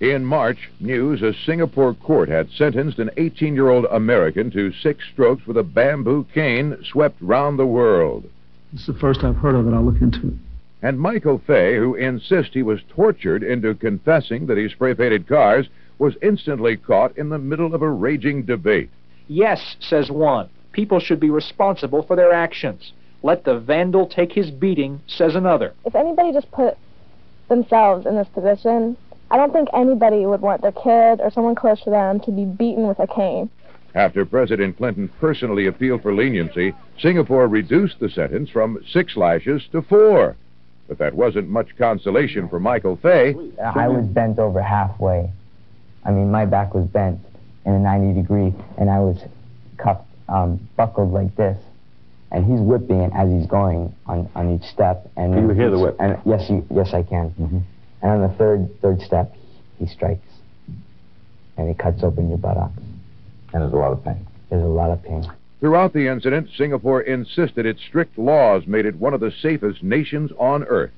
In March, news a Singapore court had sentenced an 18 year old American to six strokes with a bamboo cane swept round the world. It's the first I've heard of it. I'll look into it. And Michael Fay, who insists he was tortured into confessing that he spray painted cars, was instantly caught in the middle of a raging debate. Yes, says one. People should be responsible for their actions. Let the vandal take his beating, says another. If anybody just put themselves in this position, I don't think anybody would want their kid or someone close to them to be beaten with a cane. After President Clinton personally appealed for leniency, Singapore reduced the sentence from six lashes to four. But that wasn't much consolation for Michael Fay. I was bent over halfway. I mean, my back was bent in a 90 degree, and I was cuffed, um, buckled like this. And he's whipping it as he's going on, on each step. And Can you hear the whip? And yes, you, yes, I can. Mm-hmm. And on the third third step, he strikes, and he cuts open your buttocks. And there's a lot of pain. There's a lot of pain. Throughout the incident, Singapore insisted its strict laws made it one of the safest nations on earth.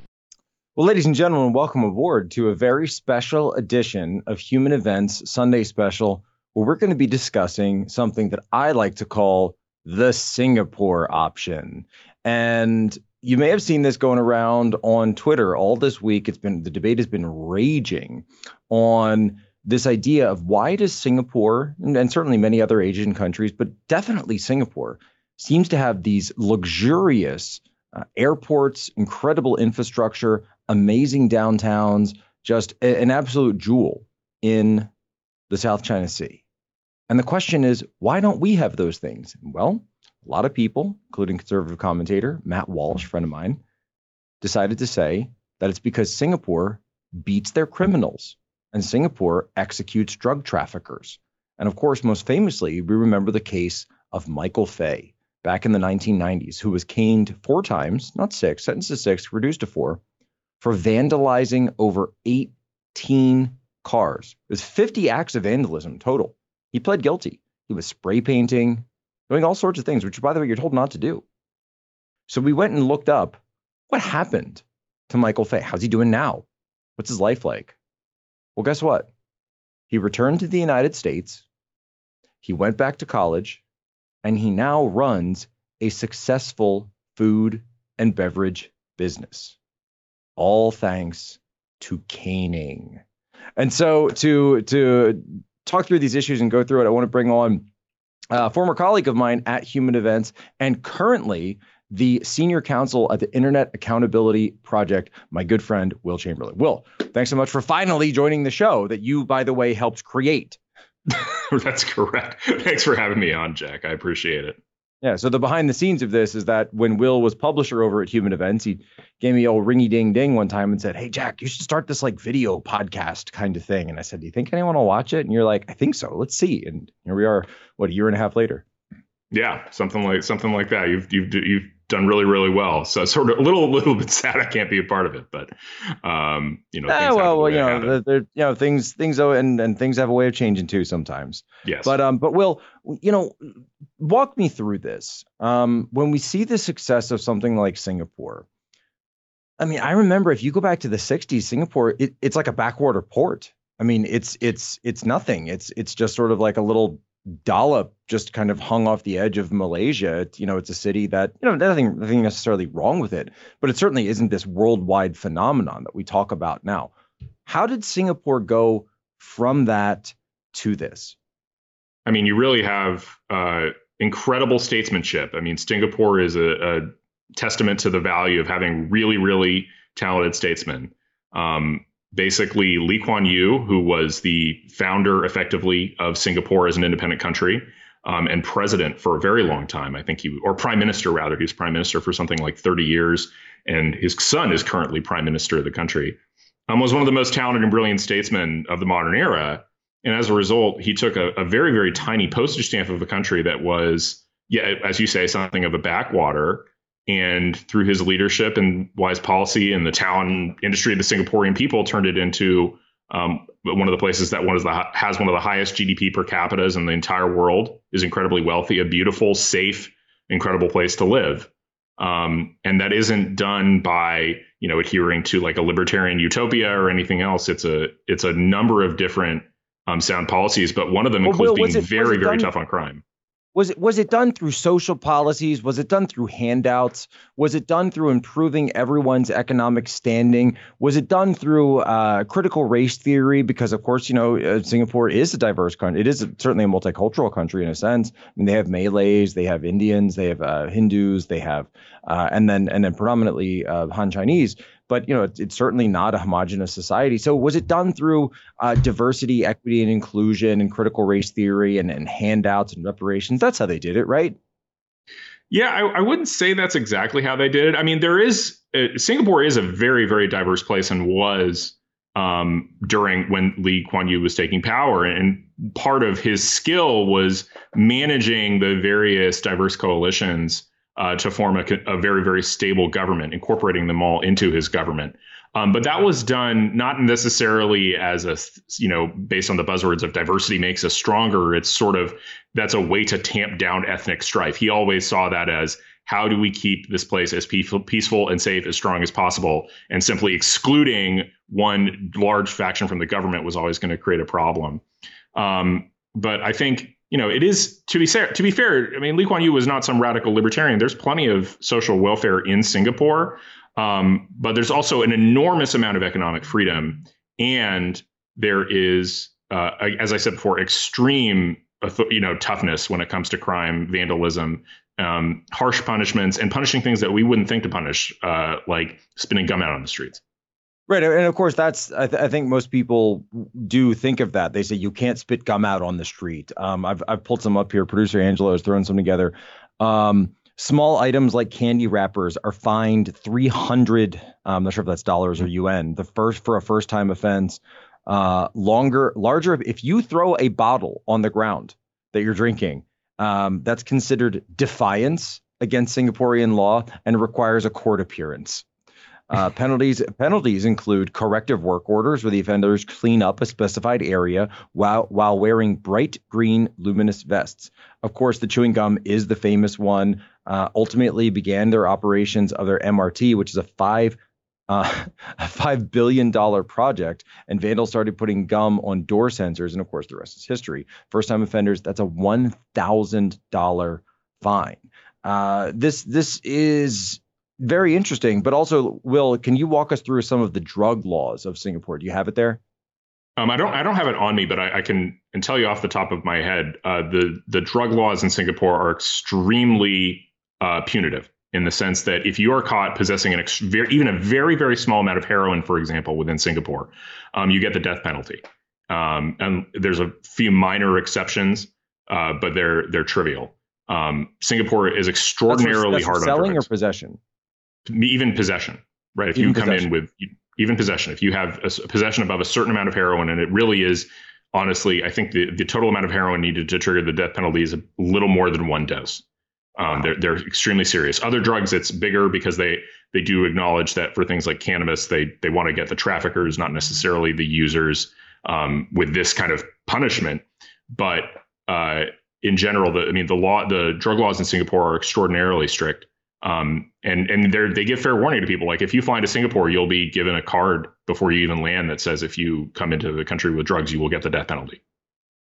Well, ladies and gentlemen, welcome aboard to a very special edition of Human Events Sunday Special, where we're going to be discussing something that I like to call the Singapore option. And you may have seen this going around on Twitter all this week. It's been the debate has been raging on this idea of why does Singapore and, and certainly many other Asian countries, but definitely Singapore seems to have these luxurious uh, airports, incredible infrastructure, amazing downtowns, just a, an absolute jewel in the South China Sea. And the question is, why don't we have those things? Well, a lot of people, including conservative commentator Matt Walsh, friend of mine, decided to say that it's because Singapore beats their criminals and Singapore executes drug traffickers. And of course, most famously, we remember the case of Michael Fay back in the 1990s, who was caned four times, not six, sentenced to six, reduced to four, for vandalizing over 18 cars. It was 50 acts of vandalism total. He pled guilty. He was spray painting, doing all sorts of things, which, by the way, you're told not to do. So we went and looked up what happened to Michael Fay. How's he doing now? What's his life like? Well, guess what? He returned to the United States. He went back to college, and he now runs a successful food and beverage business. All thanks to caning. And so to to talk through these issues and go through it, I want to bring on a former colleague of mine at Human Events and currently the senior counsel at the Internet Accountability Project, my good friend Will Chamberlain. Will, thanks so much for finally joining the show that you, by the way, helped create. That's correct. Thanks for having me on, Jack. I appreciate it. Yeah. So the behind the scenes of this is that when Will was publisher over at Human Events, he gave me a old ringy ding ding one time and said, "Hey Jack, you should start this like video podcast kind of thing." And I said, "Do you think anyone will watch it?" And you're like, "I think so. Let's see." And here we are, what a year and a half later. Yeah, something like something like that. You've you've you've done really really well. So sort of a little a little bit sad I can't be a part of it, but um, you know, ah, well, well, you know, there, you know, things things and and things have a way of changing too sometimes. Yes. But um, but Will, you know, walk me through this. Um, when we see the success of something like Singapore, I mean, I remember if you go back to the '60s, Singapore, it, it's like a backwater port. I mean, it's it's it's nothing. It's it's just sort of like a little dollop just kind of hung off the edge of Malaysia. It, you know, it's a city that, you know, nothing, nothing necessarily wrong with it, but it certainly isn't this worldwide phenomenon that we talk about now. How did Singapore go from that to this? I mean, you really have uh, incredible statesmanship. I mean, Singapore is a, a, testament to the value of having really, really talented statesmen. Um, basically Lee Kuan Yew, who was the founder effectively of Singapore as an independent country um, and president for a very long time. I think he, or prime minister rather, he was prime minister for something like 30 years. And his son is currently prime minister of the country. Um, was one of the most talented and brilliant statesmen of the modern era. And as a result, he took a, a very, very tiny postage stamp of a country that was, yeah, as you say, something of a backwater and through his leadership and wise policy and the talent industry of the Singaporean people turned it into um, one of the places that one the, has one of the highest GDP per capita in the entire world is incredibly wealthy, a beautiful, safe, incredible place to live. Um, and that isn't done by you know adhering to like a libertarian utopia or anything else. It's a it's a number of different um, sound policies, but one of them Well, includes Will, being it- very very done- tough on crime. Was it was it done through social policies? Was it done through handouts? Was it done through improving everyone's economic standing? Was it done through uh, critical race theory? Because of course, you know, uh, Singapore is a diverse country. It is certainly a multicultural country in a sense. I mean, they have Malays, they have Indians, they have uh, Hindus, they have, uh, and then and then predominantly uh, Han Chinese. But you know, it's, it's certainly not a homogenous society. So was it done through uh, diversity, equity, and inclusion, and critical race theory, and, and handouts and reparations? That's how they did it, right? Yeah, I, I wouldn't say that's exactly how they did it. I mean, there is uh, Singapore is a very very diverse place and was um, during when Lee Kuan Yew was taking power, and part of his skill was managing the various diverse coalitions uh, to form a, a very very stable government, incorporating them all into his government. Um, but that was done not necessarily as a you know based on the buzzwords of diversity makes us stronger. It's sort of that's a way to tamp down ethnic strife. He always saw that as how do we keep this place as peaceful, and safe, as strong as possible, and simply excluding one large faction from the government was always going to create a problem. Um, but I think you know it is to be fair. To be fair, I mean Lee Kuan Yew was not some radical libertarian. There's plenty of social welfare in Singapore, um, but there's also an enormous amount of economic freedom, and there is, uh, as I said before, extreme you know toughness when it comes to crime, vandalism, um, harsh punishments, and punishing things that we wouldn't think to punish, uh, like spinning gum out on the streets. Right, and of course that's I, th- I think most people do think of that. They say you can't spit gum out on the street. Um, I've I've pulled some up here. Producer Angela has thrown some together. Um, small items like candy wrappers are fined 300. I'm not sure if that's dollars or UN. The first for a first time offense. Uh, longer, larger. If you throw a bottle on the ground that you're drinking, um, that's considered defiance against Singaporean law and requires a court appearance. Uh, penalties penalties include corrective work orders where the offenders clean up a specified area while while wearing bright green luminous vests. Of course, the chewing gum is the famous one. Uh, ultimately, began their operations of their MRT, which is a five uh, a five billion dollar project, and vandals started putting gum on door sensors, and of course, the rest is history. First time offenders, that's a one thousand dollar fine. Uh, this this is very interesting, but also, Will, can you walk us through some of the drug laws of Singapore? Do you have it there? Um, I don't. I don't have it on me, but I, I can and tell you off the top of my head. Uh, the the drug laws in Singapore are extremely uh, punitive in the sense that if you are caught possessing an ex- very, even a very very small amount of heroin, for example, within Singapore, um, you get the death penalty. Um, and there's a few minor exceptions, uh, but they're they're trivial. Um, Singapore is That's for- extraordinarily that's for hard on selling or possession. Even possession, right? If Even you come possession. in with even possession, if you have a possession above a certain amount of heroin, and it really is, honestly, I think the, the total amount of heroin needed to trigger the death penalty is a little more than one dose. Um, they're, they're extremely serious. Other drugs, it's bigger because they they do acknowledge that for things like cannabis, they they want to get the traffickers, not necessarily the users, um, with this kind of punishment. But uh, in general, the I mean, the law, the drug laws in Singapore are extraordinarily strict. Um, and and they they give fair warning to people. Like if you fly into Singapore, you'll be given a card before you even land that says if you come into the country with drugs, you will get the death penalty.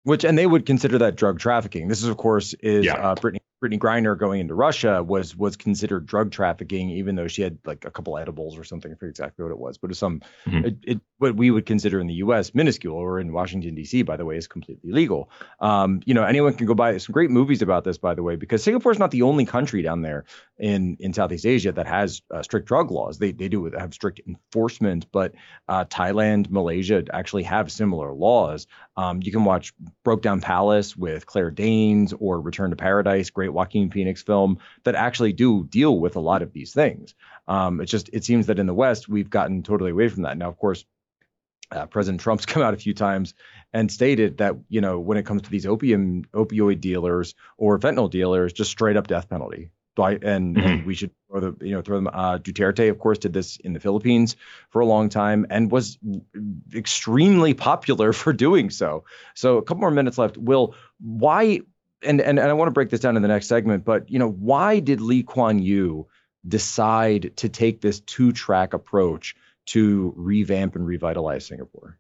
Which and they would consider that drug trafficking. This is, of course, is Yeah. uh, Brittney Brittney Griner going into Russia was was considered drug trafficking, even though she had like a couple edibles or something. I forget exactly what it was, but it's some Mhm. it, it, what we would consider in the U.S. minuscule, or in Washington D.C. by the way, is completely legal. Um, you know, anyone can go buy some great movies about this, by the way, because Singapore is not the only country down there in in Southeast Asia that has uh, strict drug laws. They they do have strict enforcement, but uh, Thailand, Malaysia actually have similar laws. Um, you can watch Broke Down Palace with Claire Danes or Return to Paradise, great Joaquin Phoenix film that actually do deal with a lot of these things. Um, it's just it seems that in the West we've gotten totally away from that. Now, of course, uh, President Trump's come out a few times and stated that you know when it comes to these opium opioid dealers or fentanyl dealers, just straight up death penalty. And, and we should throw the you know throw them. Uh, Duterte, of course, did this in the Philippines for a long time and was extremely popular for doing so. So a couple more minutes left. Will, why? And and, and I want to break this down in the next segment, but you know why did Lee Kuan Yew decide to take this two track approach to revamp and revitalize Singapore?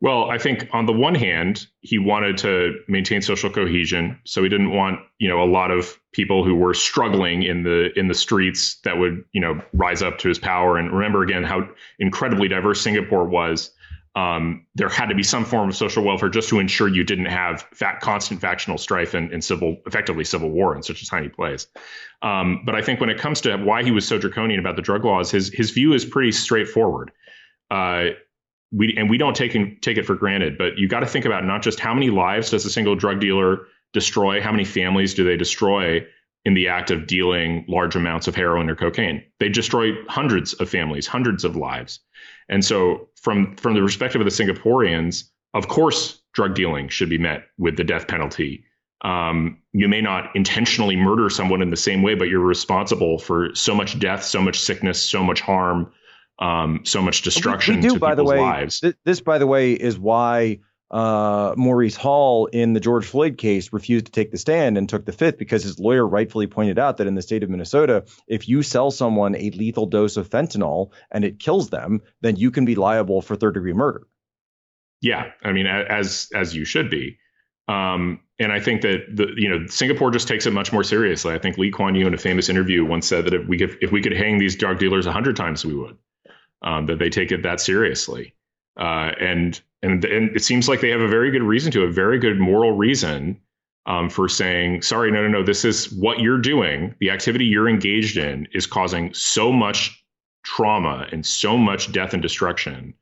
Well, I think on the one hand, he wanted to maintain social cohesion, so he didn't want you know a lot of people who were struggling in the in the streets that would you know rise up to his power. And remember again how incredibly diverse Singapore was. Um, there had to be some form of social welfare just to ensure you didn't have fact, constant factional strife and, and, civil, effectively civil war in such a tiny place. Um, but I think when it comes to why he was so draconian about the drug laws, his his view is pretty straightforward. Uh, we and we don't take take it for granted, but you got to think about not just how many lives does a single drug dealer destroy, how many families do they destroy in the act of dealing large amounts of heroin or cocaine. They destroy hundreds of families, hundreds of lives. And so from from the perspective of the Singaporeans, of course drug dealing should be met with the death penalty. Um, you may not intentionally murder someone in the same way, but you're responsible for so much death, so much sickness, so much harm, um, so much destruction we, we do, by the way, lives. Th- this, by the way, is why uh, Morries Hall in the George Floyd case refused to take the stand and took the fifth because his lawyer rightfully pointed out that in the state of Minnesota, if you sell someone a lethal dose of fentanyl and it kills them, then you can be liable for third degree murder. Yeah, I mean, as as you should be. Um, and I think that the you know Singapore just takes it much more seriously. I think Lee Kuan Yew in a famous interview once said that if we could if we could hang these drug dealers hundred times, we would um, that they take it that seriously. Uh, and, and and it seems like they have a very good reason to, a very good moral reason um, for saying, sorry, no, no, no, this is what you're doing. The activity you're engaged in is causing so much trauma and so much death and destruction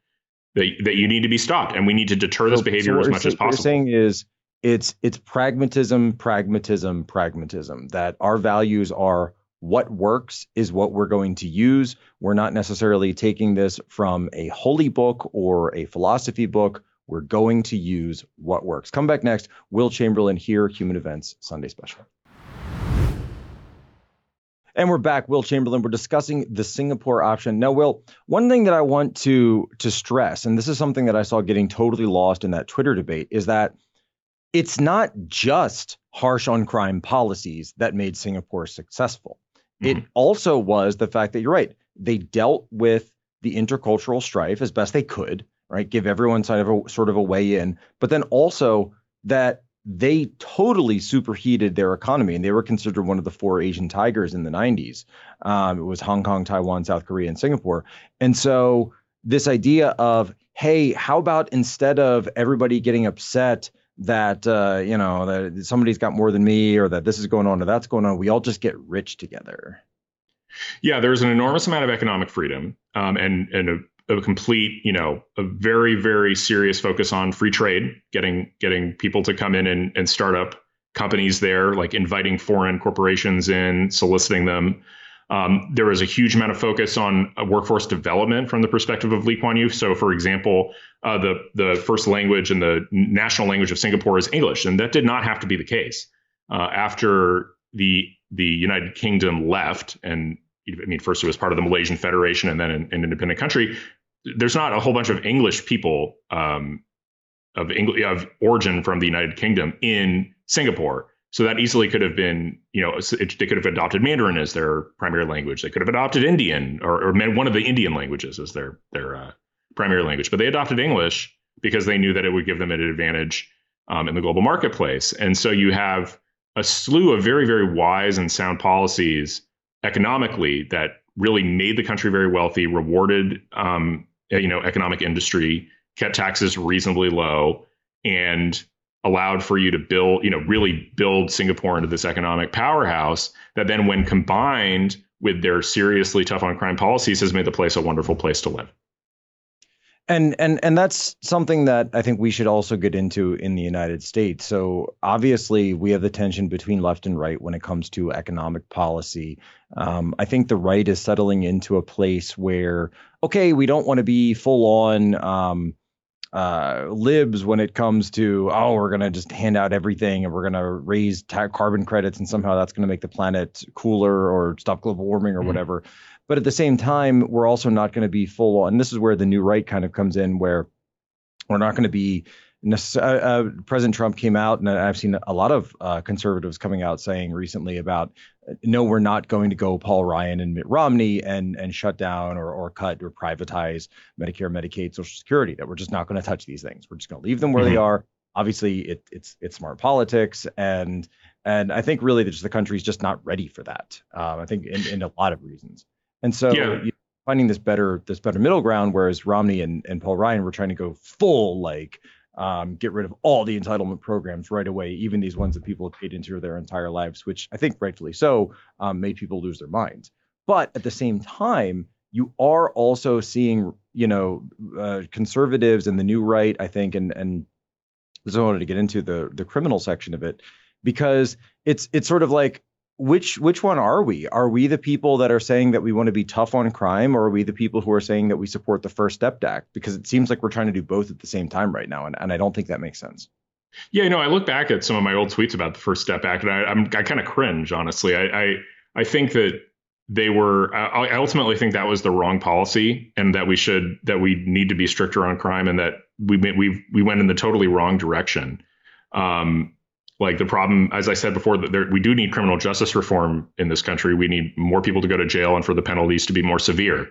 that, that you need to be stopped. And we need to deter this behavior so as much as possible. What you're saying is it's it's pragmatism, pragmatism, pragmatism. That our values are what works is what we're going to use. We're not necessarily taking this from a holy book or a philosophy book. We're going to use what works. Come back next. Will Chamberlain here, Human Events Sunday Special. And we're back, Will Chamberlain. We're discussing the Singapore option. Now, Will, one thing that I want to to stress, and this is something that I saw getting totally lost in that Twitter debate, is that it's not just harsh on crime policies that made Singapore successful. Mm-hmm. It also was the fact that you're right. They dealt with the intercultural strife as best they could, right? Give everyone sort of a, sort of a way in, but then also that they totally superheated their economy and they were considered one of the four Asian tigers in the 90s. Um, it was Hong Kong, Taiwan, South Korea, and Singapore. And so this idea of, hey, how about instead of everybody getting upset that uh, you know that somebody's got more than me or that this is going on or that's going on we all just get rich together. Yeah there's an enormous amount of economic freedom um, and and a, a, complete you know a very very serious focus on free trade getting getting people to come in and, and start up companies there like inviting foreign corporations in soliciting them um, there was a huge amount of focus on uh, workforce development from the perspective of Lee Kuan Yew. So, for example, uh, the the first language and the national language of Singapore is English, and that did not have to be the case. Uh, after the the United Kingdom left, and I mean, first it was part of the Malaysian Federation, and then an, an independent country. There's not a whole bunch of English people um, of English of origin from the United Kingdom in Singapore. So that easily could have been, you know, it, they could have adopted Mandarin as their primary language. They could have adopted Indian or, or one of the Indian languages as their their uh, primary language. But they adopted English because they knew that it would give them an advantage um, in the global marketplace. And so you have a slew of very very wise and sound policies economically that really made the country very wealthy, rewarded um, you know economic industry, kept taxes reasonably low, and allowed for you to build, you know, really build Singapore into this economic powerhouse that then when combined with their seriously tough on crime policies has made the place a wonderful place to live. And and and that's something that I think we should also get into in the United States. So obviously we have the tension between left and right when it comes to economic policy. Um, I think the right is settling into a place where okay, we don't want to be full on um, uh, libs when it comes to oh we're to just hand out everything and we're to raise ta- carbon credits and somehow that's to make the planet cooler or stop global warming or mm-hmm. whatever but at the same time we're also not going to be full on this is where the new right kind of comes in where we're not going to be uh, uh, President Trump came out, and I've seen a lot of uh, conservatives coming out saying recently about no, we're not going to go Paul Ryan and Mitt Romney and and shut down or or cut or privatize Medicare, Medicaid, Social Security. That we're just not going to touch these things. We're just going to leave them where mm-hmm. they are. Obviously, it, it's it's smart politics, and and I think really just the country's just not ready for that. Um, I think in, in a lot of reasons. And so yeah. you, finding this better this better middle ground, whereas Romney and, and Paul Ryan were trying to go full like um, get rid of all the entitlement programs right away, even these ones that people have paid into their entire lives, which I think rightfully so um, made people lose their minds. But at the same time, you are also seeing, you know, uh, conservatives and the new right, I think, and and so I wanted to get into the the criminal section of it because it's it's sort of like which which one are we? Are we the people that are saying that we want to be tough on crime, or are we the people who are saying that we support the First Step Act? Because it seems like we're trying to do both at the same time right now, and, and I don't think that makes sense. Yeah, you know, I look back at some of my old tweets about the First Step Act, and I, I'm I kind of cringe, honestly. I, I I think that they were. I ultimately think that was the wrong policy, and that we should that we need to be stricter on crime, and that we we we went in the totally wrong direction. Um, like the problem, as I said before, that there, we do need criminal justice reform in this country. We need more people to go to jail and for the penalties to be more severe.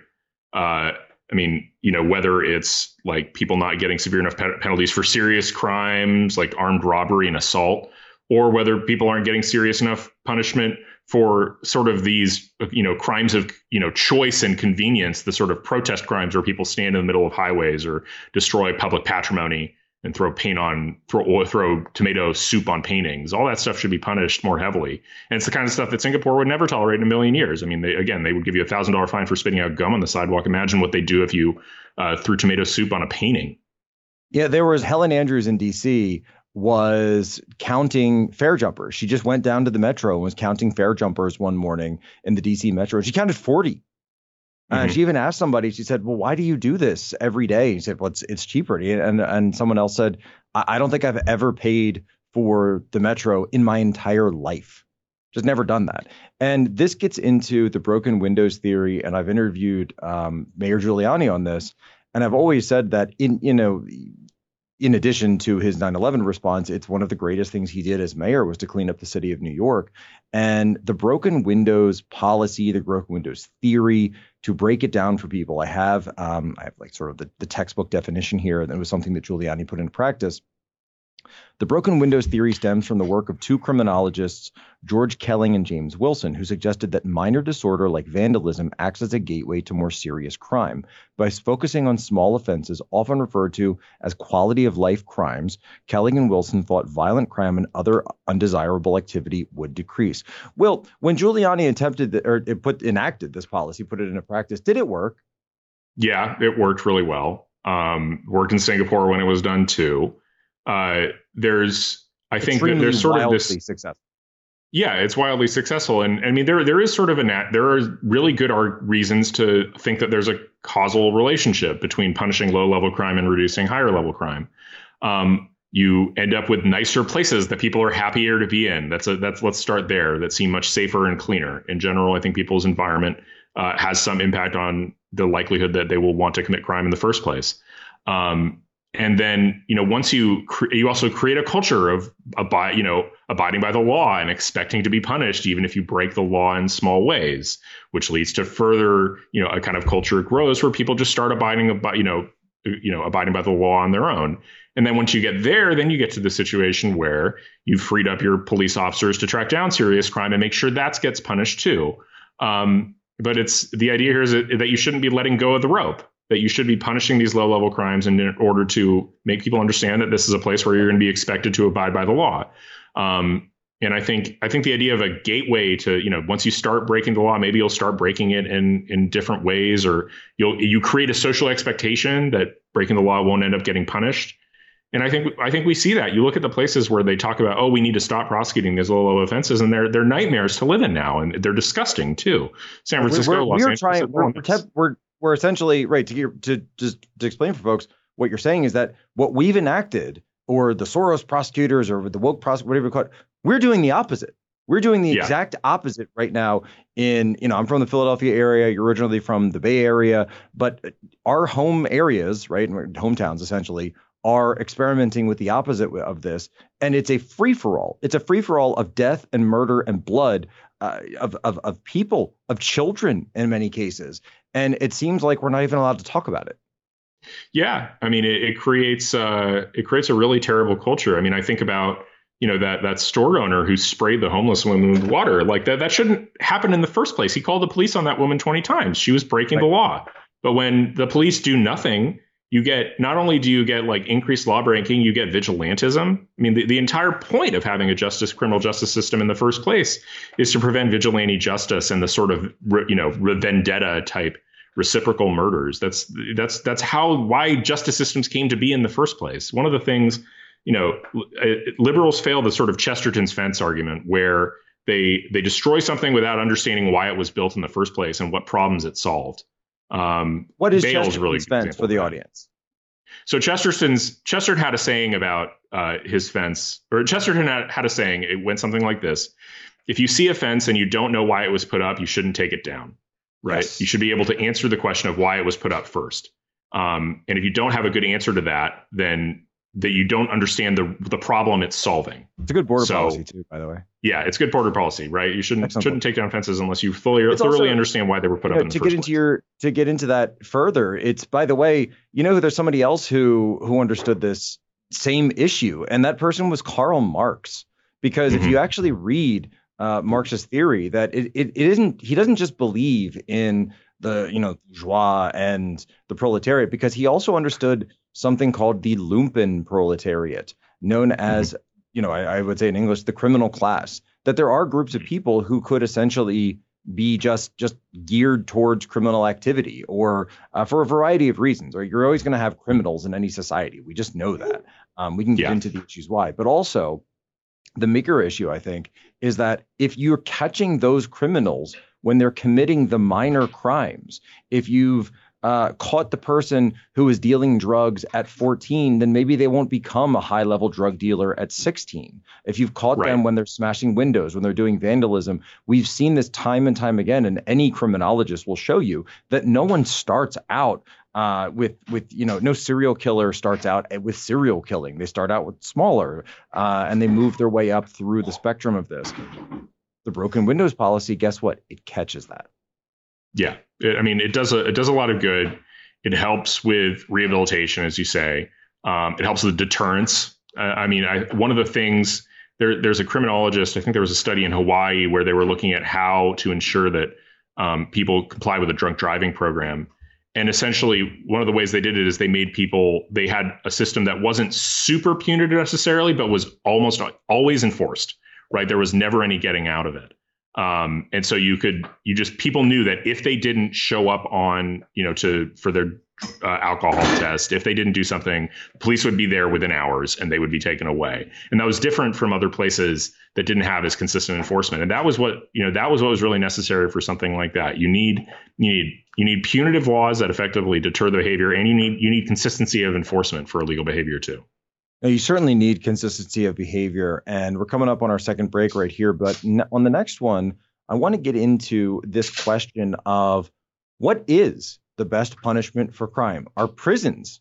Uh, I mean, you know, whether it's like people not getting severe enough pe- penalties for serious crimes like armed robbery and assault, or whether people aren't getting serious enough punishment for sort of these, you know, crimes of, you know, choice and convenience, the sort of protest crimes where people stand in the middle of highways or destroy public patrimony and throw paint on throw throw tomato soup on paintings. All that stuff should be punished more heavily. And it's the kind of stuff that Singapore would never tolerate in a million years. I mean, they, again, they would give you a thousand dollar fine for spitting out gum on the sidewalk. Imagine what they do if you uh, threw tomato soup on a painting. Yeah, there was Helen Andrews in D.C. was counting fare jumpers. She just went down to the metro and was counting fare jumpers one morning in the D.C. metro. She counted forty and mm-hmm. she even asked somebody, she said, Well, why do you do this every day? He said, Well, it's, it's cheaper. And, and someone else said, I, I don't think I've ever paid for the metro in my entire life. Just never done that. And this gets into the broken windows theory. And I've interviewed um, Mayor Giuliani on this. And I've always said that in, you know, in addition to his 9/11 response, it's one of the greatest things he did as mayor was to clean up the city of New York. And the broken windows policy, the broken windows theory, to break it down for people, I have um, I have like sort of the, the textbook definition here. That was something that Giuliani put into practice. The broken windows theory stems from the work of two criminologists, George Kelling and James Wilson, who suggested that minor disorder like vandalism acts as a gateway to more serious crime. By focusing on small offenses, often referred to as quality of life crimes, Kelling and Wilson thought violent crime and other undesirable activity would decrease. Well, when Giuliani attempted the, or put enacted this policy, put it into practice, did it work? Yeah, it worked really well. Um, worked in Singapore when it was done too uh, there's I think that there's sort of this successful. Yeah, it's wildly successful, and I mean there there is sort of a nat, there are really good reasons to think that there's a causal relationship between punishing low level crime and reducing higher level crime. Um, you end up with nicer places that people are happier to be in. That's a that's let's start there. That seem much safer and cleaner. In general, I think people's environment uh, has some impact on the likelihood that they will want to commit crime in the first place. Um, and then you know once you cre- you also create a culture of abide you know abiding by the law and expecting to be punished even if you break the law in small ways which leads to further you know a kind of culture grows where people just start abiding by you know you know abiding by the law on their own. And then once you get there then you get to the situation where you've freed up your police officers to track down serious crime and make sure that gets punished too. Um, but it's the idea here is that you shouldn't be letting go of the rope that you should be punishing these low level crimes in order to make people understand that this is a place where you're going to be expected to abide by the law. Um, and I think I think the idea of a gateway to you know once you start breaking the law, maybe you'll start breaking it in in different ways, or you'll you create a social expectation that breaking the law won't end up getting punished. And I think I think we see that. You look at the places where they talk about, oh, we need to stop prosecuting these low level offenses, and they're they're nightmares to live in now, and they're disgusting too. San Francisco, we're, we're, we're trying, we're, we're, we're essentially right to to just to explain for folks what you're saying is that what we've enacted or the Soros prosecutors or the woke prosecutors, whatever you call it, we're doing the opposite. We're doing the yeah. exact opposite right now. In you know, I'm from the Philadelphia area. You're originally from the Bay Area, but our home areas, right, and hometowns essentially, are experimenting with the opposite of this, and it's a free for all. It's a free for all of death and murder and blood uh, of, of of people, of children in many cases, and it seems like we're not even allowed to talk about it. Yeah, I mean, it, it creates uh, it creates a really terrible culture. I mean, I think about you know that that store owner who sprayed the homeless woman with water like that that shouldn't happen in the first place he called the police on that woman 20 times she was breaking right. the law but when the police do nothing you get not only do you get like increased law breaking you get vigilantism. I mean the, the entire point of having a justice criminal justice system in the first place is to prevent vigilante justice and the sort of you know vendetta type reciprocal murders. That's that's that's how why justice systems came to be in the first place. One of the things you know, uh, liberals fail the sort of Chesterton's fence argument where they they destroy something without understanding why it was built in the first place and what problems it solved. Um, what is Bale's Chesterton's really fence for the audience? So Chesterton's Chesterton had a saying about uh, his fence, or Chesterton had, had a saying. It went something like this: If you see a fence and you don't know why it was put up, you shouldn't take it down. Right? Yes. You should be able to answer the question of why it was put up first. Um, and if you don't have a good answer to that, then that you don't understand the the problem it's solving. It's a good border so, policy too, by the way. Yeah, it's good border policy, right? You shouldn't Excellent. shouldn't take down fences unless you fully it's thoroughly also, understand why they were put up. Know, in to get into place. your to get into that further, it's by the way, you know, there's somebody else who who understood this same issue, and that person was Karl Marx. Because mm-hmm. if you actually read uh, Marx's theory, that it, it, it isn't he doesn't just believe in the you know joie and the proletariat because he also understood something called the lumpen proletariat, known mm-hmm. as, you know, I, I, would say in English, the criminal class. That there are groups of people who could essentially be just just geared towards criminal activity, or uh, for a variety of reasons. Or you're always going to have criminals in any society. We just know that. Um, we can get yeah. into the issues why, but also the bigger issue, I think, is that if you're catching those criminals when they're committing the minor crimes, if you've uh, caught the person who is dealing drugs at 14, then maybe they won't become a high level drug dealer at 16. If you've caught right. them when they're smashing windows, when they're doing vandalism, we've seen this time and time again, and any criminologist will show you that no one starts out uh, with with you know no serial killer starts out with serial killing. They start out with smaller, uh, and they move their way up through the spectrum of this. The broken windows policy, guess what? It catches that. Yeah, I mean, it does a it does a lot of good. It helps with rehabilitation, as you say. Um, it helps with deterrence. Uh, I mean, I, one of the things there, there's a criminologist. I think there was a study in Hawaii where they were looking at how to ensure that um, people comply with a drunk driving program. And essentially, one of the ways they did it is they made people, they had a system that wasn't super punitive necessarily, but was almost always enforced, right? There was never any getting out of it. Um, and so you could you just people knew that if they didn't show up on you know to for their uh, alcohol test if they didn't do something police would be there within hours and they would be taken away. And that was different from other places that didn't have as consistent enforcement. And that was what you know that was what was really necessary for something like that. You need you need you need punitive laws that effectively deter the behavior and you need you need consistency of enforcement for illegal behavior too now, you certainly need consistency of behavior, and we're coming up on our second break right here. But on the next one, I want to get into this question of what is the best punishment for crime? Are prisons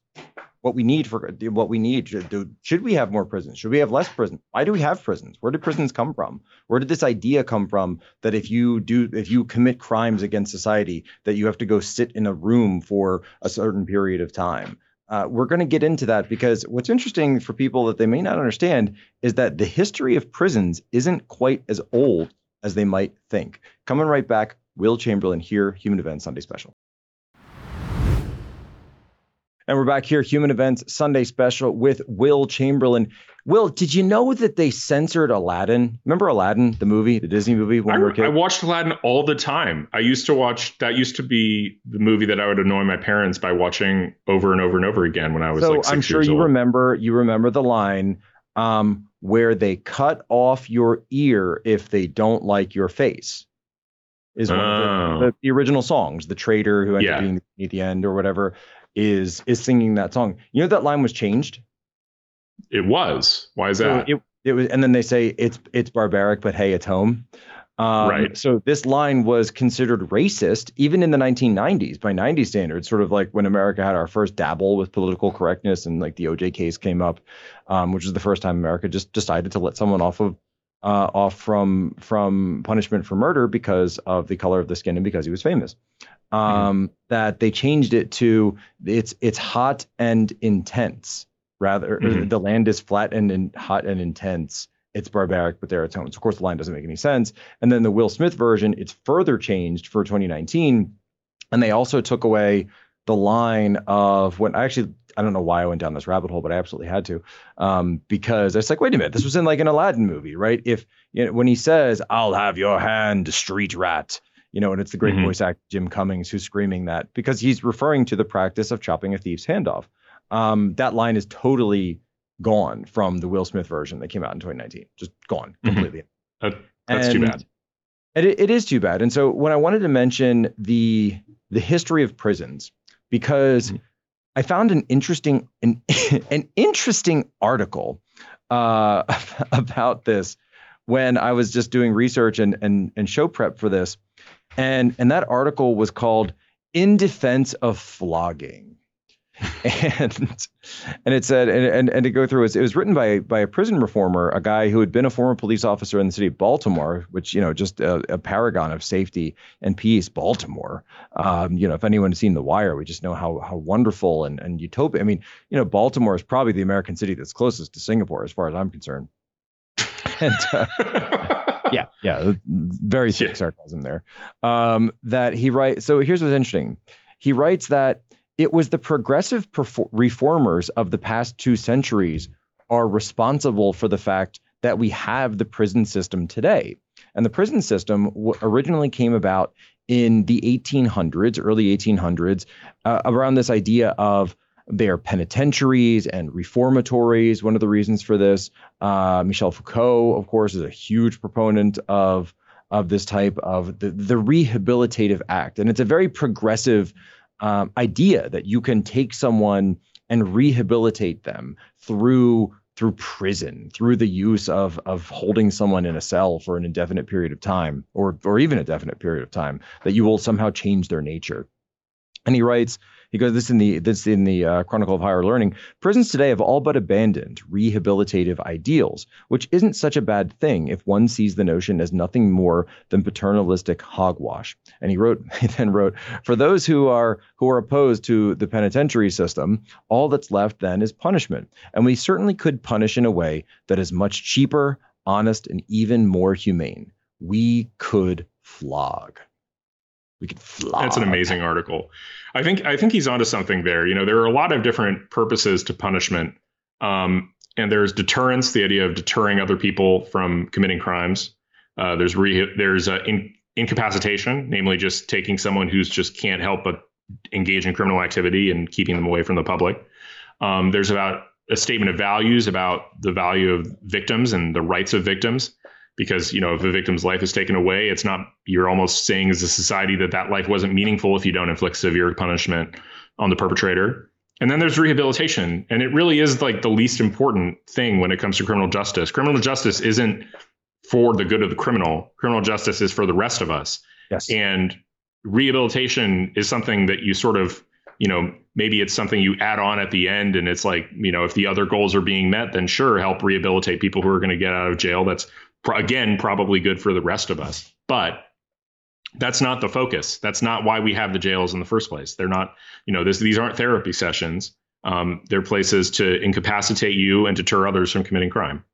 what we need for what we need? Should, should we have more prisons? Should we have less prisons? Why do we have prisons? Where did prisons come from? Where did this idea come from that if you do if you commit crimes against society that you have to go sit in a room for a certain period of time? Uh, we're going to get into that because what's interesting for people that they may not understand is that the history of prisons isn't quite as old as they might think. Coming right back, Will Chamberlain here, Human Events Sunday Special. And we're back here, Human Events Sunday Special with Will Chamberlain. Will, did you know that they censored Aladdin? Remember Aladdin, the movie, the Disney movie when I, we were kids? I watched Aladdin all the time. I used to watch that used to be the movie that I would annoy my parents by watching over and over and over again when I was so like six I'm sure years you old. remember you remember the line um, where they cut off your ear if they don't like your face. Is one oh. of the, oh. the, the, original songs, the traitor who ended yeah. up being at the end or whatever is is singing that song. You know that line was changed. It was. Why is that? So it it was, and then they say it's it's barbaric, but hey, it's home. Um, Right. So this line was considered racist even in the 1990s by 90 standards, sort of like when America had our first dabble with political correctness and like the OJ case came up, um, which was the first time America just decided to let someone off of uh, off from from punishment for murder because of the color of the skin and because he was famous. Um, That they changed it to it's it's hot and intense rather Mhm. the land is flat and, and hot and intense. It's barbaric but there are tones. Of course the line doesn't make any sense. And then the will smith version it's further changed for 2019 and they also took away the line of when i actually i don't know why i went down this rabbit hole but i absolutely had to um, because it's like wait a minute this was in like an aladdin movie right? If you know when he says i'll have your hand street rat you know and it's the great Mhm. voice actor jim cummings who's screaming that because he's referring to the practice of chopping a thief's hand off um, that line is totally gone from the Will Smith version that came out in 2019. Just gone Mhm. completely. That- that's too And bad. It, it is too bad. And so when I wanted to mention the the history of prisons, because Mhm. I found an interesting an, an interesting article uh, about this when I was just doing research and and and show prep for this, and and that article was called "In Defense of Flogging." and and it said and, and and to go through it was, it was written by by a prison reformer a guy who had been a former police officer in the city of baltimore which you know just a, a paragon of safety and peace baltimore um, you know if anyone's seen the wire we just know how how wonderful and and utopia i mean you know baltimore is probably the american city that's closest to singapore as far as i'm concerned and uh, yeah, yeah, very thick Yeah. sarcasm there. Um, that he writes. So here's what's interesting. He writes that it was the progressive perfor- reformers of the past two centuries are responsible for the fact that we have the prison system today. And the prison system w- originally came about in the 1800s, early 1800s, uh, around this idea of their penitentiaries and reformatories. One of the reasons for this, uh, Michel Foucault, of course, is a huge proponent of of this type of the, the rehabilitative act, and it's a very progressive um, idea that you can take someone and rehabilitate them through through prison, through the use of of holding someone in a cell for an indefinite period of time, or or even a definite period of time, that you will somehow change their nature. And he writes, he goes, this in the this in the uh, Chronicle of Higher Learning. Prisons today have all but abandoned rehabilitative ideals, which isn't such a bad thing if one sees the notion as nothing more than paternalistic hogwash. And he wrote, he then wrote, for those who are who are opposed to the penitentiary system, all that's left then is punishment, and we certainly could punish in a way that is much cheaper, honest, and even more humane. We could flog. We could flog. That's an amazing article. I think I think he's onto something there. You know, there are a lot of different purposes to punishment, um, and there's deterrence, the idea of deterring other people from committing crimes. Uh, there's re- there's uh, in- incapacitation, namely just taking someone who's just can't help but engage in criminal activity and keeping them away from the public. Um, there's about a statement of values about the value of victims and the rights of victims because you know if a victim's life is taken away it's not you're almost saying as a society that that life wasn't meaningful if you don't inflict severe punishment on the perpetrator. And then there's rehabilitation. And it really is like the least important thing when it comes to criminal justice. Criminal justice isn't for the good of the criminal. Criminal justice is for the rest of us. Yes. and rehabilitation is something that you sort of you know maybe it's something you add on at the end and it's like you know if the other goals are being met then sure help rehabilitate people who are going to get out of jail. That's again probably good for the rest of us but that's not the focus. That's not why we have the jails in the first place. They're not you know this, these aren't therapy sessions. Um, they're places to incapacitate you and deter others from committing crime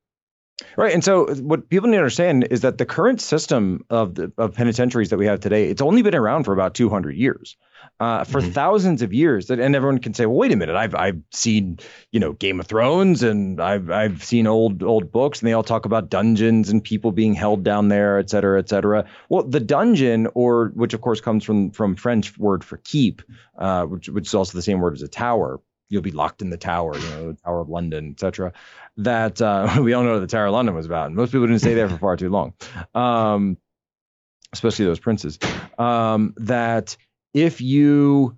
Right. And so what people need to understand is that the current system of the, of penitentiaries that we have today, it's only been around for about 200 years. Uh, for Mhm. thousands of years, that, and everyone can say, "Well, wait a minute! I've I've seen you know Game of Thrones, and I've I've seen old old books, and they all talk about dungeons and people being held down there, et cetera, et cetera." Well, the dungeon, or which of course comes from from French word for keep, uh, which which is also the same word as a tower. You'll be locked in the tower, you know, the Tower of London, et cetera that uh, we all know what the Tower of London was about. And most people didn't stay there for far too long, um, especially those princes. Um, that if you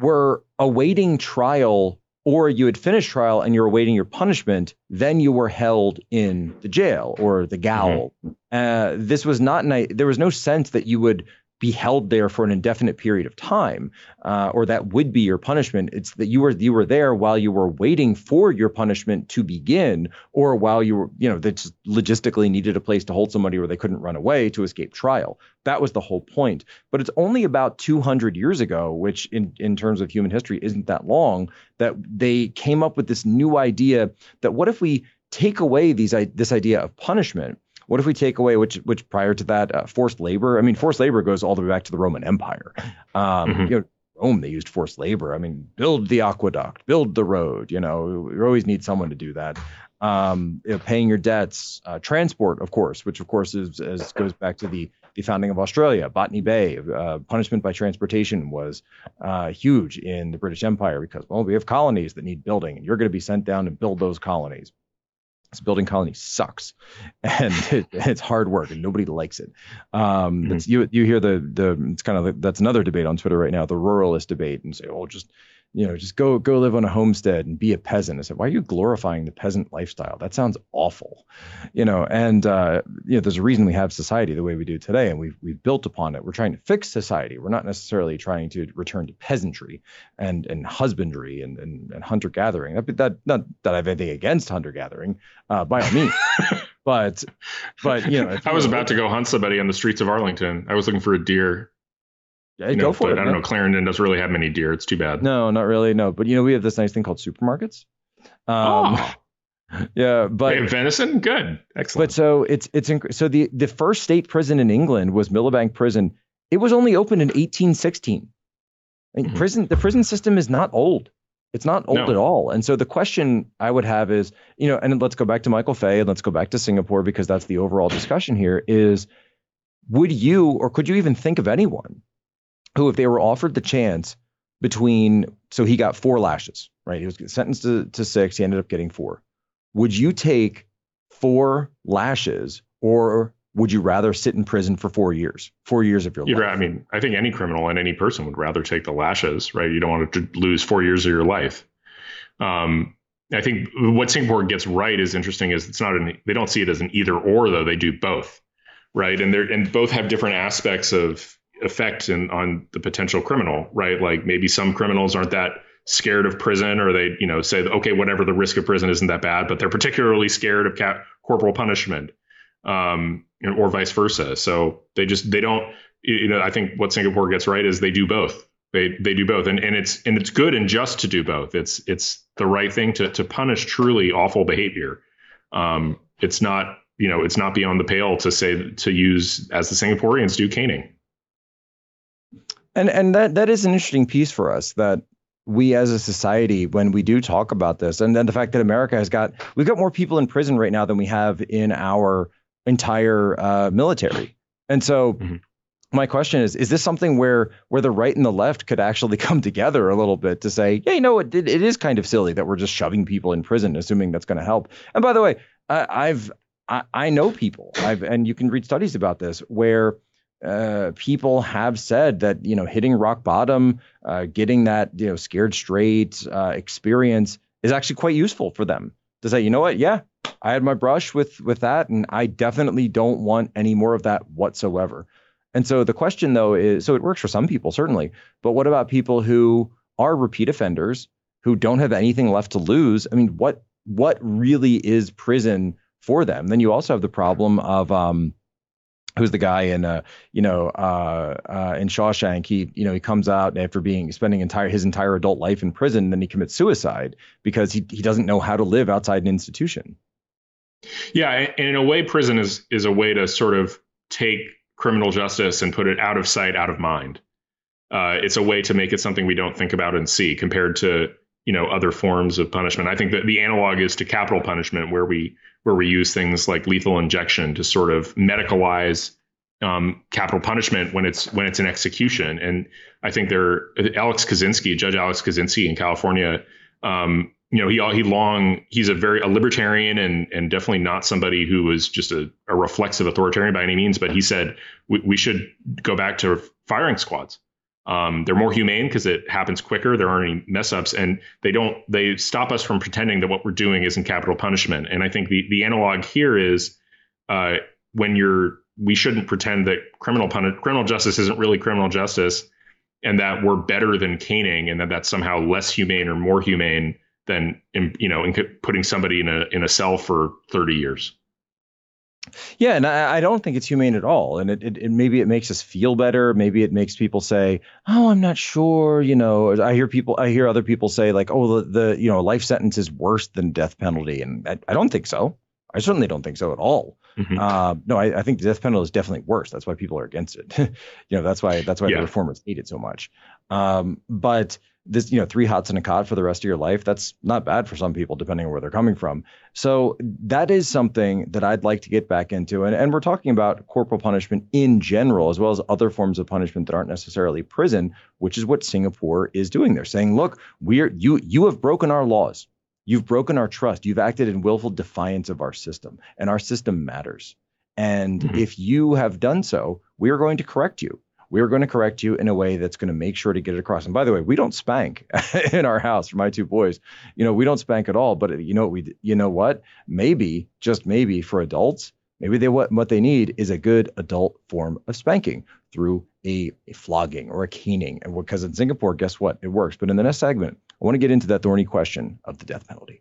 were awaiting trial or you had finished trial and you're awaiting your punishment, then you were held in the jail or the gaol. Mm-hmm. Uh, this was not, an, there was no sense that you would be held there for an indefinite period of time, uh, or that would be your punishment. It's that you were you were there while you were waiting for your punishment to begin, or while you were you know that just logistically needed a place to hold somebody where they couldn't run away to escape trial. That was the whole point. But it's only about 200 years ago, which in in terms of human history isn't that long, that they came up with this new idea that what if we take away these this idea of punishment what if we take away which which prior to that uh, forced labor? I mean, forced labor goes all the way back to the Roman Empire. Um, mm-hmm. You know, Rome they used forced labor. I mean, build the aqueduct, build the road. You know, you always need someone to do that. Um, you know, paying your debts, uh, transport, of course, which of course is, is goes back to the the founding of Australia, Botany Bay. Uh, punishment by transportation was uh, huge in the British Empire because well, we have colonies that need building, and you're going to be sent down to build those colonies this building colony sucks and it, it's hard work and nobody likes it um, mm-hmm. you you hear the the it's kind of that's another debate on twitter right now the ruralist debate and say oh just you know, just go go live on a homestead and be a peasant. I said, why are you glorifying the peasant lifestyle? That sounds awful, you know. And uh, you know, there's a reason we have society the way we do today, and we've we've built upon it. We're trying to fix society. We're not necessarily trying to return to peasantry and and husbandry and and, and hunter gathering. That, that not that I have anything against hunter gathering, uh, by all means. but but you know, I was about to go hunt somebody on the streets of Arlington. I was looking for a deer yeah, you go for it. I don't know. Clarendon doesn't really have many deer. It's too bad. No, not really. No, but you know, we have this nice thing called supermarkets. Um, oh. Yeah, but hey, venison, good, excellent. But so it's it's inc- so the the first state prison in England was Millbank Prison. It was only opened in 1816. mm-hmm. Prison the prison system is not old. It's not old no. at all. And so the question I would have is, you know, and let's go back to Michael Fay and let's go back to Singapore because that's the overall discussion here is would you or could you even think of anyone who, if they were offered the chance between, so he got four lashes, right? He was sentenced to, to six. He ended up getting four. Would you take four lashes or would you rather sit in prison for four years, four years of your life? I mean, I think any criminal and any person would rather take the lashes, right? You don't want to lose four years of your life. Um, I think what Singapore gets right is interesting is it's not an, they don't see it as an either or though they do both, right? And they're and both have different aspects of effect in, on the potential criminal, right? Like maybe some criminals aren't that scared of prison or they, you know, say, okay, whatever the risk of prison isn't that bad, but they're particularly scared of cap- corporal punishment um, or vice versa. So they just, they don't, you know, I think what Singapore gets right is they do both. They, they do both and, and it's and it's good and just to do both it's it's the right thing to to punish truly awful behavior um, it's not you know it's not beyond the pale to say to use as the singaporeans do caning and and that that is an interesting piece for us that we as a society, when we do talk about this, and then the fact that America has got we've got more people in prison right now than we have in our entire uh, military, and so. Mm-hmm. My question is: Is this something where where the right and the left could actually come together a little bit to say, yeah, you know, it, it is kind of silly that we're just shoving people in prison, assuming that's going to help. And by the way, I, I've I, I know people, I've and you can read studies about this where uh, people have said that you know hitting rock bottom, uh, getting that you know scared straight uh, experience is actually quite useful for them to say, you know what, yeah, I had my brush with with that, and I definitely don't want any more of that whatsoever. And so the question though is, so it works for some people certainly, but what about people who are repeat offenders who don't have anything left to lose? I mean, what what really is prison for them? Then you also have the problem of um, who's the guy in uh you know uh, uh in Shawshank he you know he comes out after being spending entire his entire adult life in prison then he commits suicide because he he doesn't know how to live outside an institution. Yeah, and in a way prison is is a way to sort of take criminal justice and put it out of sight out of mind. Uh, it's a way to make it something we don't think about and see compared to you know other forms of punishment. I think that the analog is to capital punishment where we where we use things like lethal injection to sort of medicalize um, capital punishment when it's when it's an execution. And I think there, Alex Kozinski, Judge Alex Kozinski in California, um, you know, he he long he's a very a libertarian and and definitely not somebody who was just a, a reflexive authoritarian by any means. But he said we, we should go back to firing squads. Um, they're more humane because it happens quicker. There aren't any mess ups, and they don't they stop us from pretending that what we're doing isn't capital punishment. And I think the the analog here is uh, when you're we shouldn't pretend that criminal puni- criminal justice isn't really criminal justice, and that we're better than caning, and that that's somehow less humane or more humane than you know putting somebody in a in a cell for 30 years. Yeah, and I, I, don't think it's humane at all. And it, it, it, maybe it makes us feel better. Maybe it makes people say, "Oh, I'm not sure." You know, I hear people, I hear other people say like, "Oh, the, the you know life sentence is worse than death penalty," and I, I don't think so. I certainly don't think so at all. Mm-hmm. Uh, no, I, I, think the death penalty is definitely worse. That's why people are against it. you know, that's why that's why yeah. the reformers hate it so much. Um, but this, you know, three hots and a cot for the rest of your life, that's not bad for some people, depending on where they're coming from. So that is something that I'd like to get back into. And, and we're talking about corporal punishment in general, as well as other forms of punishment that aren't necessarily prison, which is what Singapore is doing. They're saying, look, we're you you have broken our laws. You've broken our trust. You've acted in willful defiance of our system, and our system matters. And mm-hmm. if you have done so, we are going to correct you we're going to correct you in a way that's going to make sure to get it across. And by the way, we don't spank in our house for my two boys. You know, we don't spank at all. But you know what we you know what? Maybe just maybe for adults, maybe they what what they need is a good adult form of spanking through a, a flogging or a caning. And because in Singapore, guess what? It works. But in the next segment, I want to get into that thorny question of the death penalty.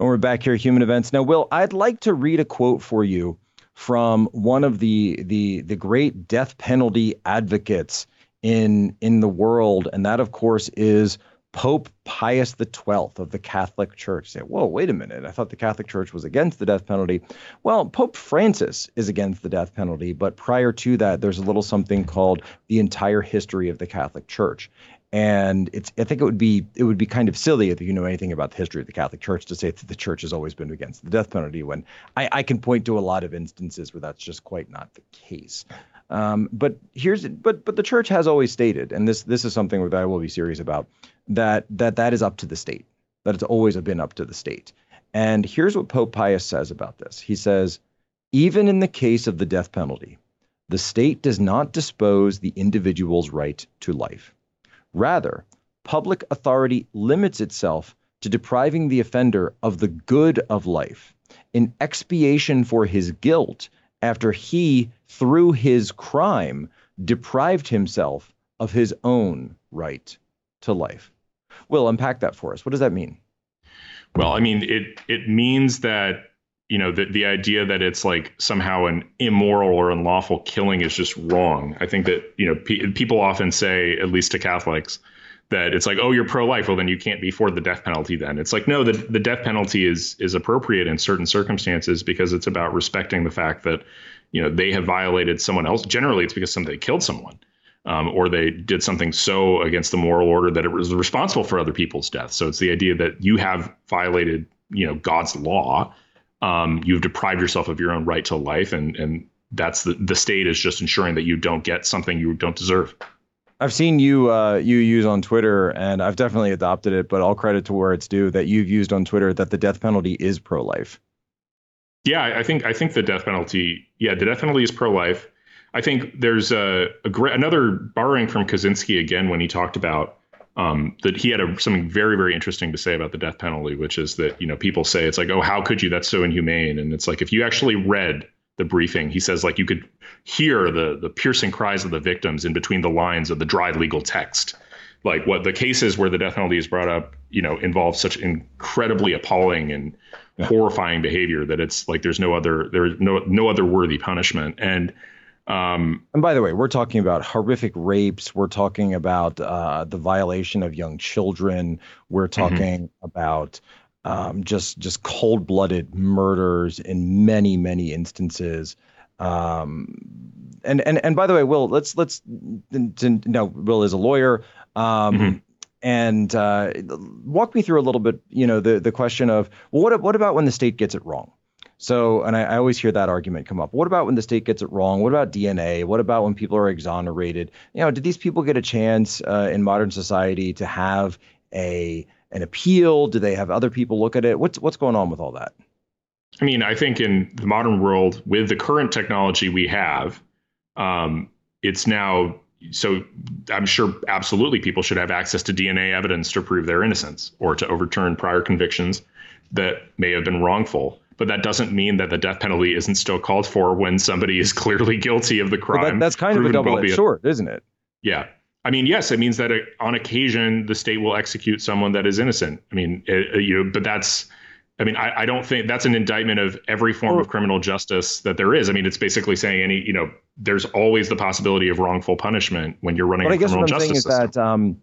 And we're back here, at Human Events. Now, Will, I'd like to read a quote for you from one of the the the great death penalty advocates in in the world, and that of course is Pope Pius XII of the Catholic Church. Say, whoa, wait a minute! I thought the Catholic Church was against the death penalty. Well, Pope Francis is against the death penalty, but prior to that, there's a little something called the entire history of the Catholic Church, and it's I think it would be it would be kind of silly if you know anything about the history of the Catholic Church to say that the church has always been against the death penalty when I, I can point to a lot of instances where that's just quite not the case. Um, but here's but but the church has always stated, and this this is something that I will be serious about, that that that is up to the state. That it's always been up to the state. And here's what Pope Pius says about this. He says, even in the case of the death penalty, the state does not dispose the individual's right to life. Rather, public authority limits itself to depriving the offender of the good of life in expiation for his guilt after he, through his crime, deprived himself of his own right to life. Will, unpack that for us. What does that mean? Well, I mean, it it means that you know the the idea that it's like somehow an immoral or unlawful killing is just wrong. I think that you know pe- people often say, at least to Catholics, that it's like, oh, you're pro-life, well then you can't be for the death penalty. Then it's like, no, the the death penalty is is appropriate in certain circumstances because it's about respecting the fact that you know they have violated someone else. Generally, it's because somebody killed someone. Um, or they did something so against the moral order that it was responsible for other people's deaths. So it's the idea that you have violated, you know, God's law, um, you've deprived yourself of your own right to life, and and that's the the state is just ensuring that you don't get something you don't deserve. I've seen you uh, you use on Twitter, and I've definitely adopted it. But all credit to where it's due that you've used on Twitter that the death penalty is pro life. Yeah, I think I think the death penalty. Yeah, the death penalty is pro life. I think there's a, a another borrowing from Kozinski again when he talked about um, that he had a, something very very interesting to say about the death penalty, which is that you know people say it's like oh how could you that's so inhumane, and it's like if you actually read the briefing, he says like you could hear the the piercing cries of the victims in between the lines of the dry legal text. Like what the cases where the death penalty is brought up, you know, involve such incredibly appalling and horrifying behavior that it's like there's no other there's no no other worthy punishment and um, and by the way, we're talking about horrific rapes. We're talking about uh, the violation of young children. We're mm-hmm. talking mm-hmm. about um, just just cold blooded murders in many many instances. Um, and and and by the way, Will, let's let's no, Will is a lawyer. Um, mm-hmm. And uh, walk me through a little bit, you know, the the question of well, what what about when the state gets it wrong? So, and I, I, always hear that argument come up. What about when the state gets it wrong? What about DNA? What about when people are exonerated? You know, did these people get a chance uh, in modern society to have a an appeal? Do they have other people look at it? What's what's going on with all that? I mean, I think in the modern world, with the current technology we have, um, it's now so I'm sure absolutely people should have access to DNA evidence to prove their innocence or to overturn prior convictions that may have been wrongful. But that doesn't mean that the death penalty isn't still called for when somebody is clearly guilty of the crime. Well, that, that's kind of a double-edged sword, isn't it? Yeah. I mean, yes, it means that uh, on occasion the state will execute someone that is innocent. I mean, it, uh, you know, but that's I mean, I, I, don't think that's an indictment of every form of criminal justice that there is. I mean, it's basically saying any, you know, there's always the possibility of wrongful punishment when you're running but a I guess criminal what I'm justice saying is system. that um,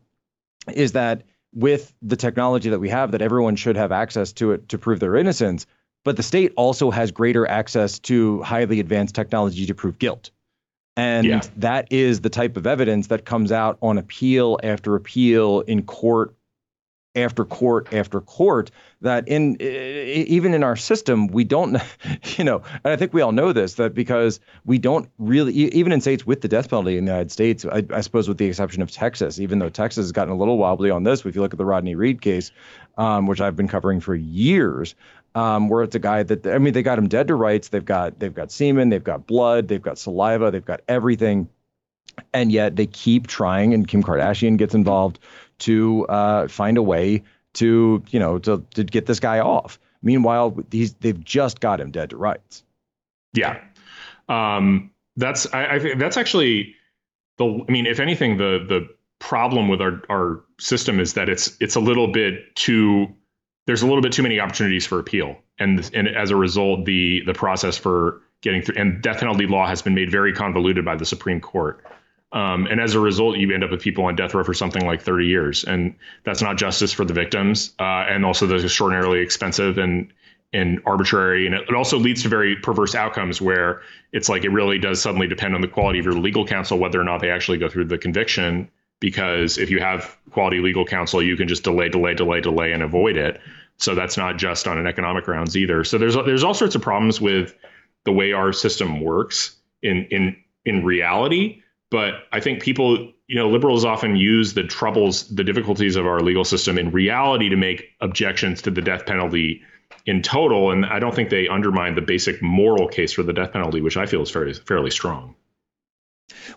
is that with the technology that we have, that everyone should have access to it to prove their innocence. But the state also has greater access to highly advanced technology to prove guilt. And Yeah. that is the type of evidence that comes out on appeal after appeal in court after court after court that in even in our system we don't you know and i think we all know this that because we don't really even in states with the death penalty in the united states I, I suppose with the exception of texas even though texas has gotten a little wobbly on this if you look at the rodney reed case um, which i've been covering for years um, where it's a guy that i mean they got him dead to rights they've got they've got semen they've got blood they've got saliva they've got everything and yet they keep trying and kim kardashian gets involved to uh, find a way to you know to, to get this guy off meanwhile these they've just got him dead to rights Yeah, um, that's I, I that's actually the. I mean, if anything, the the problem with our our system is that it's it's a little bit too. There's a little bit too many opportunities for appeal, and and as a result, the the process for getting through and death penalty law has been made very convoluted by the Supreme Court. Um, and as a result, you end up with people on death row for something like 30 years, and that's not justice for the victims, uh, and also that's extraordinarily expensive and and arbitrary, and it also leads to very perverse outcomes where it's like it really does suddenly depend on the quality of your legal counsel whether or not they actually go through the conviction. Because if you have quality legal counsel, you can just delay, delay, delay, delay, and avoid it. So that's not just on an economic grounds either. So there's there's all sorts of problems with the way our system works in in in reality. But I think people, you know, liberals often use the troubles, the difficulties of our legal system in reality to make objections to the death penalty in total. And I don't think they undermine the basic moral case for the death penalty, which I feel is fairly fairly strong.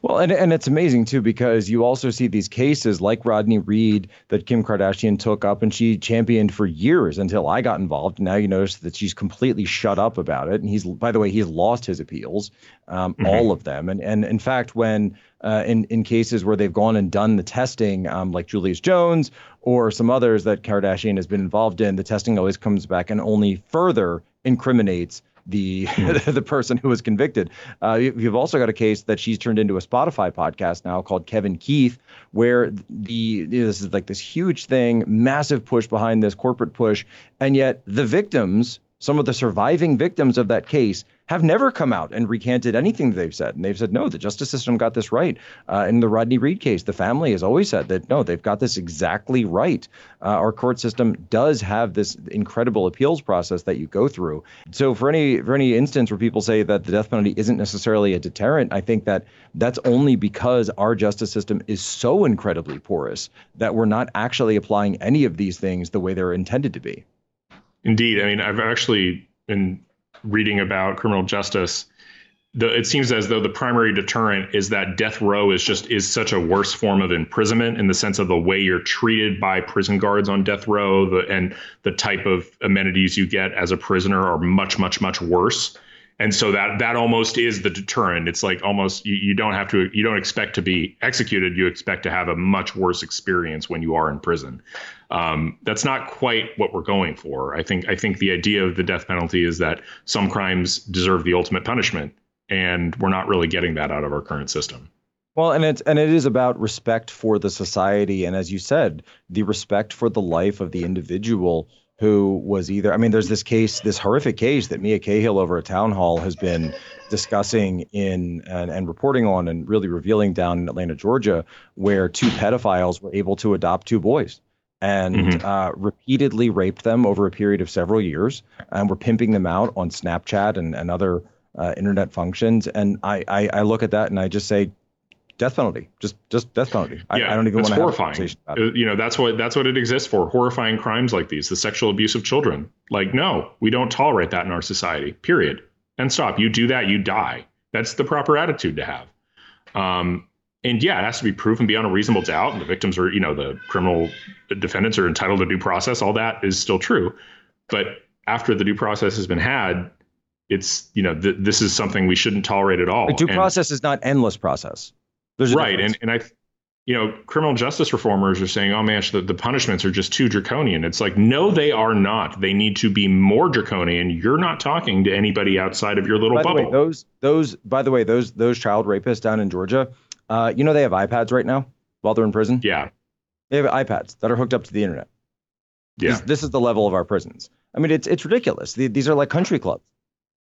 Well, and, and it's amazing too because you also see these cases like Rodney Reed that Kim Kardashian took up and she championed for years until I got involved. And now you notice that she's completely shut up about it. And he's, by the way, he's lost his appeals, um, Mhm. all of them. And and in fact, when uh, in in cases where they've gone and done the testing, um, like Julius Jones or some others that Kardashian has been involved in, the testing always comes back and only further incriminates the the person who was convicted. Uh, you- you've also got a case that she's turned into a Spotify podcast now called Kevin Keith, where the this is like this huge thing, massive push behind this corporate push, and yet the victims, some of the surviving victims of that case, have never come out and recanted anything that they've said, and they've said no, the justice system got this right. Uh, in the Rodney Reed case, the family has always said that no, they've got this exactly right. Uh, our court system does have this incredible appeals process that you go through. So for any for any instance where people say that the death penalty isn't necessarily a deterrent, I think that that's only because our justice system is so incredibly porous that we're not actually applying any of these things the way they're intended to be. Indeed, I mean, I've actually been reading about criminal justice. The, it seems as though the primary deterrent is that death row is just is such a worse form of imprisonment in the sense of the way you're treated by prison guards on death row, the, and the type of amenities you get as a prisoner are much, much, much worse. And so that that almost is the deterrent. It's like almost you, you don't have to you don't expect to be executed. You expect to have a much worse experience when you are in prison. Um, that's not quite what we're going for. I think I think the idea of the death penalty is that some crimes deserve the ultimate punishment, and we're not really getting that out of our current system. Well, and it's and it is about respect for the society, and as you said, the respect for the life of the individual who was either. I mean, there's this case, this horrific case that Mia Cathell over at Town Hall has been discussing in and, and reporting on, and really revealing down in Atlanta, Georgia, where two pedophiles were able to adopt two boys and Mhm. uh, repeatedly raped them over a period of several years, and were pimping them out on Snapchat and and other uh, internet functions. And I, I I look at that and I just say death penalty. Just just death penalty. I, yeah, I don't even want to have a horrifying. about it. Uh, You know, that's what that's what it exists for. Horrifying crimes like these, the sexual abuse of children. Like, no, we don't tolerate that in our society. Period. And stop. You do that, you die. That's the proper attitude to have. Um, and yeah, it has to be proven beyond a reasonable doubt. And the victims are, you know, the criminal defendants are entitled to due process. All that is still true. But after the due process has been had, it's, you know, th- this is something we shouldn't tolerate at all. A due And- process is not endless process. There's right. difference. And, and I, you know, criminal justice reformers are saying, oh man, the, the punishments are just too draconian. It's like, no, they are not. They need to be more draconian. You're not talking to anybody outside of your little by the bubble. way, those those by the way, those those child rapists down in Georgia, uh, you know they have iPads right now while they're in prison. yeah. They have iPads that are hooked up to the internet. Yeah. This, this is the level of our prisons. I mean, it's it's ridiculous. The- These are like country clubs.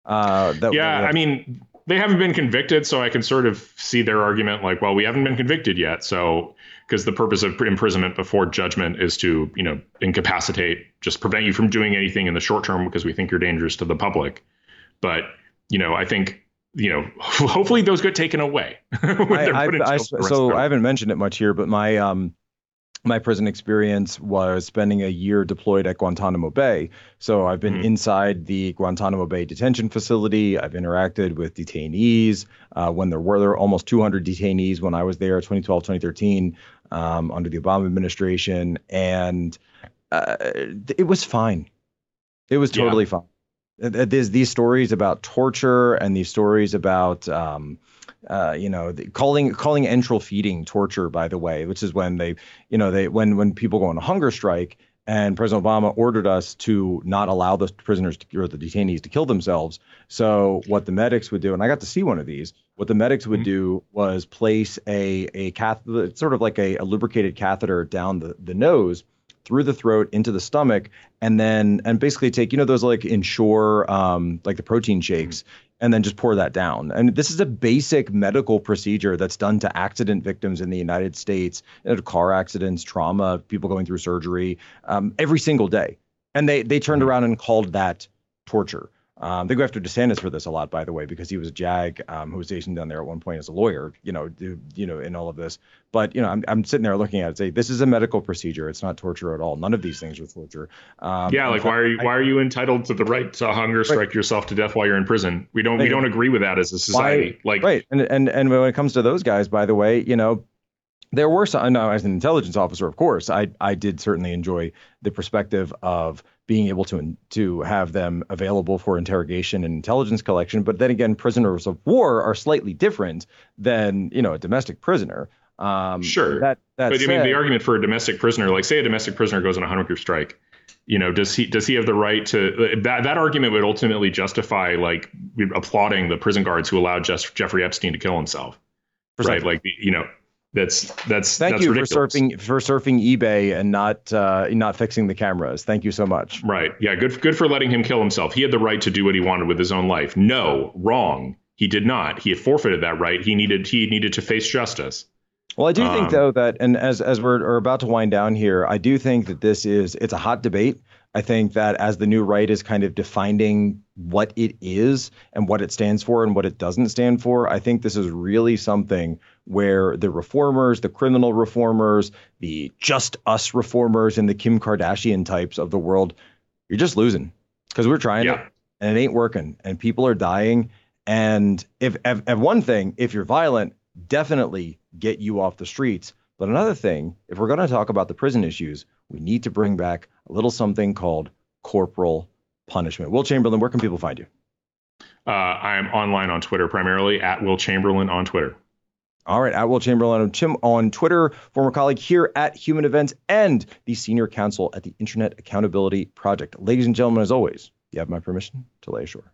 Uh, that, Yeah, that- I mean, they haven't been convicted, so I can sort of see their argument like, well, we haven't been convicted yet, so because the purpose of imprisonment before judgment is to, you know, incapacitate, just prevent you from doing anything in the short term because we think you're dangerous to the public. But, you know, I think, you know, hopefully those get taken away. I, I, I, jail for the rest of so I haven't mentioned it much here, but my um my prison experience was spending a year deployed at Guantanamo Bay. So I've been Mhm. inside the Guantanamo Bay detention facility. I've interacted with detainees uh, when there were there were almost 200 detainees when I was there, 2012, 2013, um, under the Obama administration, and uh, it was fine. It was Yeah. totally fine. Uh, uh, There's these stories about torture and these stories about um, uh, you know, the, calling calling enteral feeding torture, by the way, which is when they, you know, they when when people go on a hunger strike, and President Obama ordered us to not allow the prisoners to, or the detainees to kill themselves. So what the medics would do, and I got to see one of these. What the medics would Mhm. do was place a a cath, sort of like a, a lubricated catheter down the the nose through the throat into the stomach and then and basically take you know those like ensure um like the protein shakes and then just pour that down. And this is a basic medical procedure that's done to accident victims in the united states you know, car accidents trauma people going through surgery um, every single day. And they they turned around and called that torture um, they go after DeSantis for this a lot, by the way, because he was a JAG um, who was stationed down there at one point as a lawyer, you know, do, you know, in all of this. But you know, I'm, I'm sitting there looking at it, say this is a medical procedure. It's not torture at all. None of these things are torture. Um, yeah, like why are you why are you entitled to the right to hunger strike yourself to death while you're in prison? We don't we don't agree with that as a society. like right and and and when it comes to those guys by the way you know there were some now as an intelligence officer of course i i did certainly enjoy the perspective of being able to to have them available for interrogation and intelligence collection but then again prisoners of war are slightly different than you know a domestic prisoner um Sure. that that but I mean, the argument for a domestic prisoner, like say a domestic prisoner goes on a hunger strike, you know, does he does he have the right to that? That argument would ultimately justify like applauding the prison guards who allowed Jeff, Jeffrey Epstein to kill himself, right? Like you know, that's that's Thank that's you ridiculous. for surfing for surfing eBay and not uh, not fixing the cameras. Thank you so much. Right. Yeah. Good. Good for letting him kill himself. He had the right to do what he wanted with his own life. No, wrong. He did not. He had forfeited that right. He needed. He needed to face justice. Well, I do think Um, though that, and as as we're are about to wind down here, I do think that this is it's a hot debate. I think that as the new right is kind of defining what it is and what it stands for and what it doesn't stand for, I think this is really something where the reformers, the criminal reformers, the just us reformers, and the Kim Kardashian types of the world, you're just losing because we're trying Yeah. it and it ain't working and people are dying. And if, if, if one thing, if you're violent, definitely get you off the streets. But another thing, if we're going to talk about the prison issues, we need to bring back a little something called corporal punishment. Will Chamberlain, where can people find you? Uh, I am online on Twitter primarily at Will Chamberlain on Twitter. All right, at Will Chamberlain on, Tim, on Twitter, former colleague here at Human Events, and the senior counsel at the Internet Accountability Project. Ladies and gentlemen, as always, you have my permission to lay ashore.